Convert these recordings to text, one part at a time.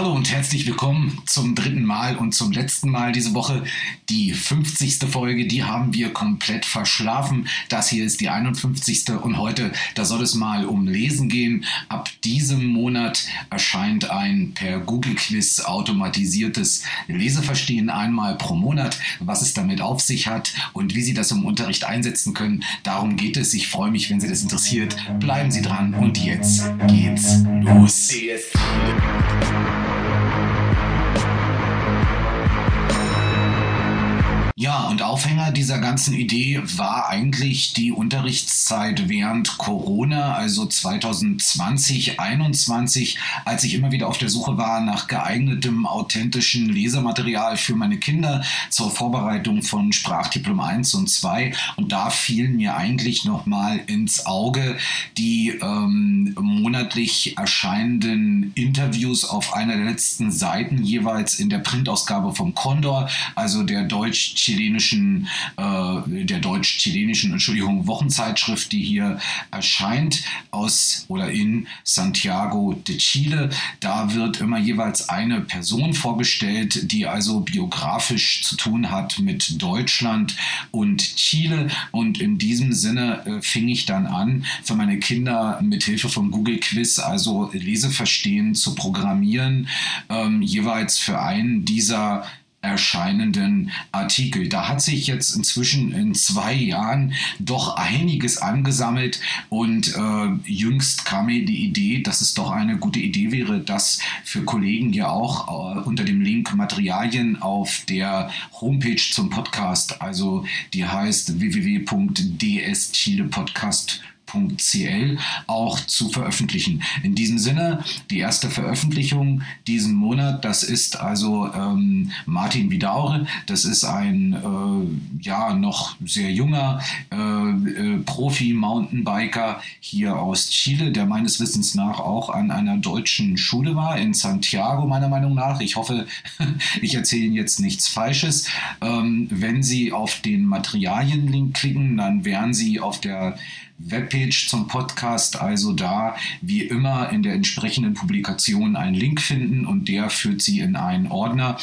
Hallo und herzlich willkommen zum dritten Mal und zum letzten Mal diese Woche. Die 50. Folge, die haben wir komplett verschlafen. Das hier ist die 51. und heute, da soll es mal um Lesen gehen. Ab diesem Monat erscheint ein per Google Quiz automatisiertes Leseverstehen einmal pro Monat. Was es damit auf sich hat und wie Sie das im Unterricht einsetzen können, darum geht es. Ich freue mich, wenn Sie das interessiert. Bleiben Sie dran und jetzt geht's los. Ja, und Aufhänger dieser ganzen Idee war eigentlich die Unterrichtszeit während Corona, also 2020, 2021, als ich immer wieder auf der Suche war nach geeignetem, authentischen Lesematerial für meine Kinder zur Vorbereitung von Sprachdiplom 1 und 2. Und da fielen mir eigentlich nochmal ins Auge die ähm, monatlich erscheinenden Interviews auf einer der letzten Seiten jeweils in der Printausgabe vom Condor, also der deutsch chilenischen, äh, der deutsch-chilenischen, Entschuldigung, Wochenzeitschrift, die hier erscheint aus oder in Santiago de Chile. Da wird immer jeweils eine Person vorgestellt, die also biografisch zu tun hat mit Deutschland und Chile. Und in diesem Sinne äh, fing ich dann an, für meine Kinder mit Hilfe von Google Quiz, also Leseverstehen zu programmieren, ähm, jeweils für einen dieser erscheinenden Artikel. Da hat sich jetzt inzwischen in zwei Jahren doch einiges angesammelt und äh, jüngst kam mir die Idee, dass es doch eine gute Idee wäre, das für Kollegen ja auch äh, unter dem Link Materialien auf der Homepage zum Podcast, also die heißt www.dschilepodcast.com www.cl auch zu veröffentlichen. In diesem Sinne, die erste Veröffentlichung diesen Monat, das ist also ähm, Martin Vidaure, das ist ein äh, ja noch sehr junger äh, äh, Profi-Mountainbiker hier aus Chile, der meines Wissens nach auch an einer deutschen Schule war, in Santiago meiner Meinung nach. Ich hoffe, ich erzähle Ihnen jetzt nichts Falsches. Ähm, wenn Sie auf den Materialien-Link klicken, dann wären Sie auf der Webpage zum Podcast, also da wie immer in der entsprechenden Publikation einen Link finden und der führt Sie in einen Ordner.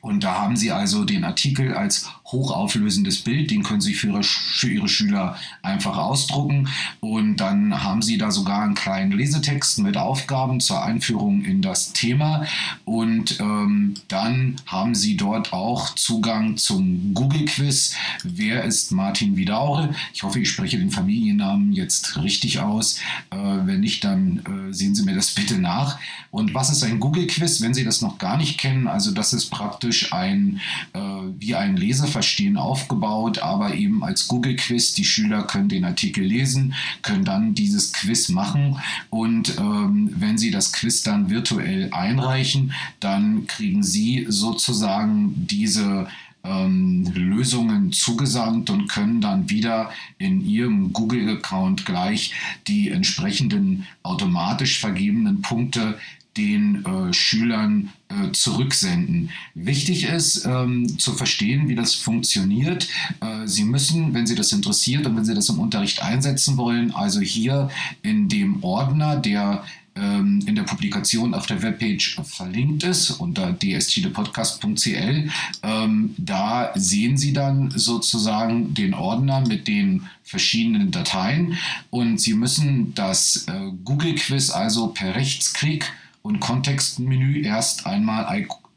Und da haben Sie also den Artikel als hochauflösendes Bild, den können Sie für Ihre, für Ihre Schüler einfach ausdrucken. Und dann haben Sie da sogar einen kleinen Lesetext mit Aufgaben zur Einführung in das Thema. Und ähm, dann haben Sie dort auch Zugang zum Google-Quiz. Wer ist Martin Vidaure? Ich hoffe, ich spreche den Familiennamen jetzt richtig aus. Äh, wenn nicht, dann äh, sehen Sie mir das bitte nach. Und was ist ein Google-Quiz, wenn Sie das noch gar nicht kennen? Also das ist praktisch ein, äh, wie ein Leseverstehen aufgebaut, aber eben als Google-Quiz. Die Schüler können den Artikel lesen, können dann dieses Quiz machen und ähm, wenn sie das Quiz dann virtuell einreichen, dann kriegen sie sozusagen diese ähm, Lösungen zugesandt und können dann wieder in Ihrem Google-Account gleich die entsprechenden automatisch vergebenen Punkte den äh, Schülern äh, zurücksenden. Wichtig ist ähm, zu verstehen, wie das funktioniert. Äh, Sie müssen, wenn Sie das interessiert und wenn Sie das im Unterricht einsetzen wollen, also hier in dem Ordner, der ähm, in der Publikation auf der Webpage verlinkt ist unter dschilepodcast.cl. Ähm, da sehen Sie dann sozusagen den Ordner mit den verschiedenen Dateien und Sie müssen das äh, Google Quiz also per Rechtsklick und Kontextmenü erst einmal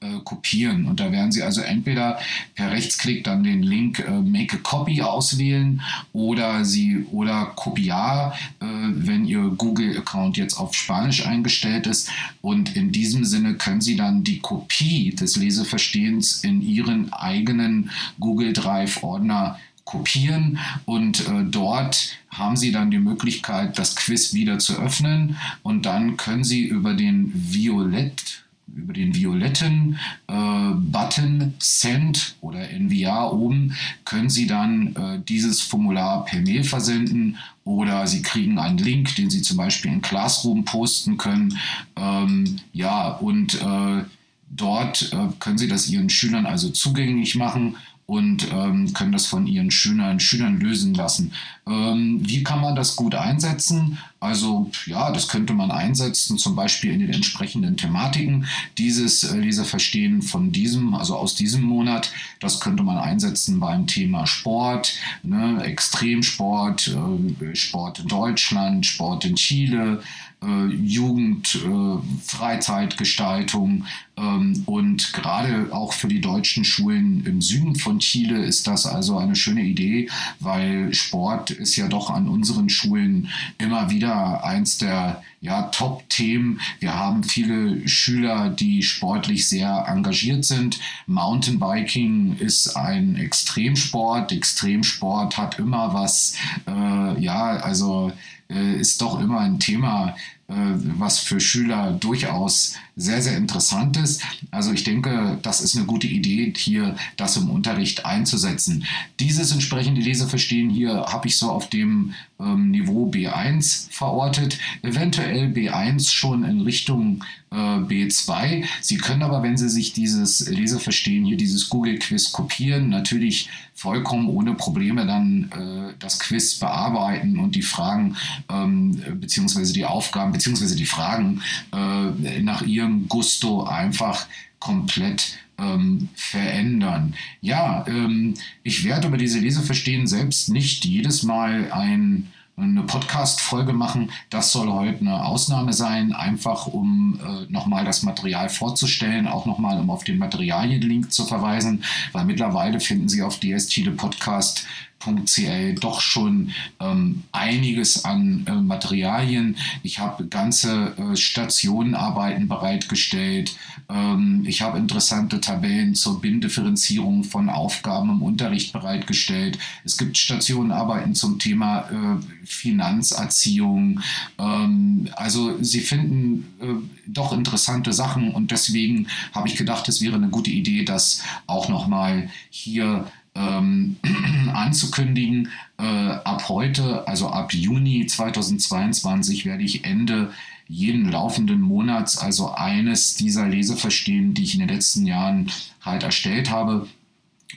äh, kopieren. Und da werden Sie also entweder per Rechtsklick dann den Link äh, Make a Copy auswählen oder Sie oder Kopiar, äh, wenn Ihr Google-Account jetzt auf Spanisch eingestellt ist. Und in diesem Sinne können Sie dann die Kopie des Leseverstehens in Ihren eigenen Google Drive-Ordner kopieren und äh, dort haben Sie dann die Möglichkeit, das Quiz wieder zu öffnen und dann können Sie über den Violett über den violetten äh, Button Send oder NVA oben können Sie dann äh, dieses Formular per Mail versenden oder Sie kriegen einen Link, den Sie zum Beispiel in Classroom posten können. Ähm, ja, und äh, dort äh, können Sie das Ihren Schülern also zugänglich machen und ähm, können das von ihren Schülern, Schülern lösen lassen. Ähm, wie kann man das gut einsetzen? Also ja, das könnte man einsetzen, zum Beispiel in den entsprechenden Thematiken. Dieses äh, Leseverstehen von diesem, also aus diesem Monat, das könnte man einsetzen beim Thema Sport, ne, Extremsport, äh, Sport in Deutschland, Sport in Chile, äh, Jugend, äh, Freizeitgestaltung ähm, und gerade auch für die deutschen Schulen im Süden von Chile ist das also eine schöne Idee, weil Sport ist ja doch an unseren Schulen immer wieder eins der ja, Top-Themen. Wir haben viele Schüler, die sportlich sehr engagiert sind. Mountainbiking ist ein Extremsport. Extremsport hat immer was, äh, ja, also äh, ist doch immer ein Thema, was für Schüler durchaus sehr, sehr interessant ist. Also ich denke, das ist eine gute Idee, hier das im Unterricht einzusetzen. Dieses entsprechende Leseverstehen hier habe ich so auf dem ähm, Niveau B1 verortet, eventuell B1 schon in Richtung äh, B2. Sie können aber, wenn Sie sich dieses Leseverstehen hier, dieses Google-Quiz kopieren, natürlich vollkommen ohne Probleme dann äh, das Quiz bearbeiten und die Fragen ähm, beziehungsweise die Aufgaben beziehungsweise die Fragen äh, nach Ihrem Gusto einfach komplett ähm, verändern. Ja, ähm, ich werde über diese Leseverstehen selbst nicht jedes Mal ein eine Podcast-Folge machen. Das soll heute eine Ausnahme sein, einfach um äh, nochmal das Material vorzustellen, auch nochmal um auf den Materialien-Link zu verweisen, weil mittlerweile finden Sie auf DS Chile Podcast .cl doch schon ähm, einiges an äh, Materialien. Ich habe ganze äh, Stationenarbeiten bereitgestellt. Ähm, ich habe interessante Tabellen zur Bindifferenzierung von Aufgaben im Unterricht bereitgestellt. Es gibt Stationenarbeiten zum Thema äh, Finanzerziehung. Ähm, also Sie finden äh, doch interessante Sachen und deswegen habe ich gedacht, es wäre eine gute Idee, das auch nochmal hier ähm, anzukündigen. Äh, ab heute, also ab Juni 2022, werde ich Ende jeden laufenden Monats, also eines dieser Leseverstehen, die ich in den letzten Jahren halt erstellt habe,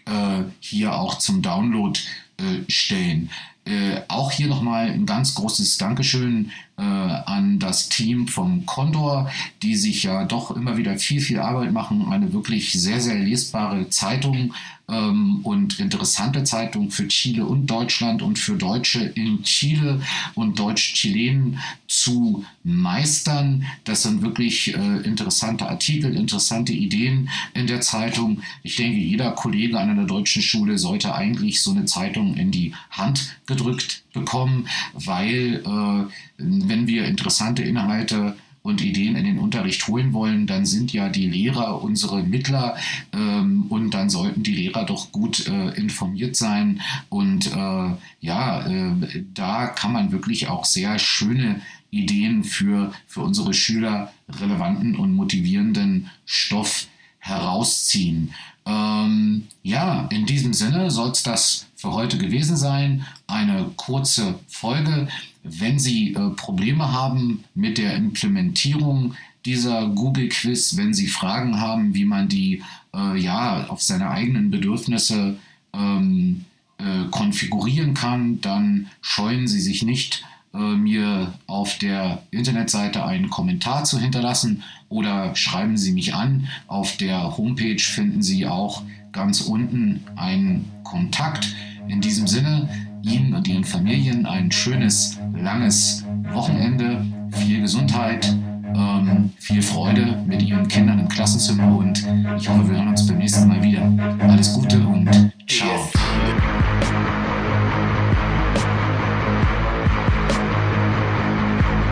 äh, hier auch zum Download äh, stellen. Äh, auch hier nochmal ein ganz großes Dankeschön an das Team vom Condor, die sich ja doch immer wieder viel, viel Arbeit machen, eine wirklich sehr, sehr lesbare Zeitung ähm, und interessante Zeitung für Chile und Deutschland und für Deutsche in Chile und Deutsch-Chilenen zu meistern. Das sind wirklich äh, interessante Artikel, interessante Ideen in der Zeitung. Ich denke, jeder Kollege an einer deutschen Schule sollte eigentlich so eine Zeitung in die Hand gedrückt bekommen, weil äh, wenn wir interessante Inhalte und Ideen in den Unterricht holen wollen, dann sind ja die Lehrer unsere Mittler ähm, und dann sollten die Lehrer doch gut äh, informiert sein. Und äh, ja, äh, da kann man wirklich auch sehr schöne Ideen für, für unsere Schüler relevanten und motivierenden Stoff herausziehen. Ähm, ja, in diesem Sinne soll es das für heute gewesen sein. Eine kurze Folge. Wenn Sie äh, Probleme haben mit der Implementierung dieser Google Quiz, wenn Sie Fragen haben, wie man die äh, ja auf seine eigenen Bedürfnisse ähm, äh, konfigurieren kann, dann scheuen Sie sich nicht, äh, mir auf der Internetseite einen Kommentar zu hinterlassen oder schreiben Sie mich an. Auf der Homepage finden Sie auch ganz unten einen Kontakt. In diesem Sinne, Ihnen und Ihren Familien ein schönes, langes Wochenende, viel Gesundheit, ähm, viel Freude mit Ihren Kindern im Klassenzimmer und ich hoffe, wir hören uns beim nächsten Mal wieder. Alles Gute und ciao.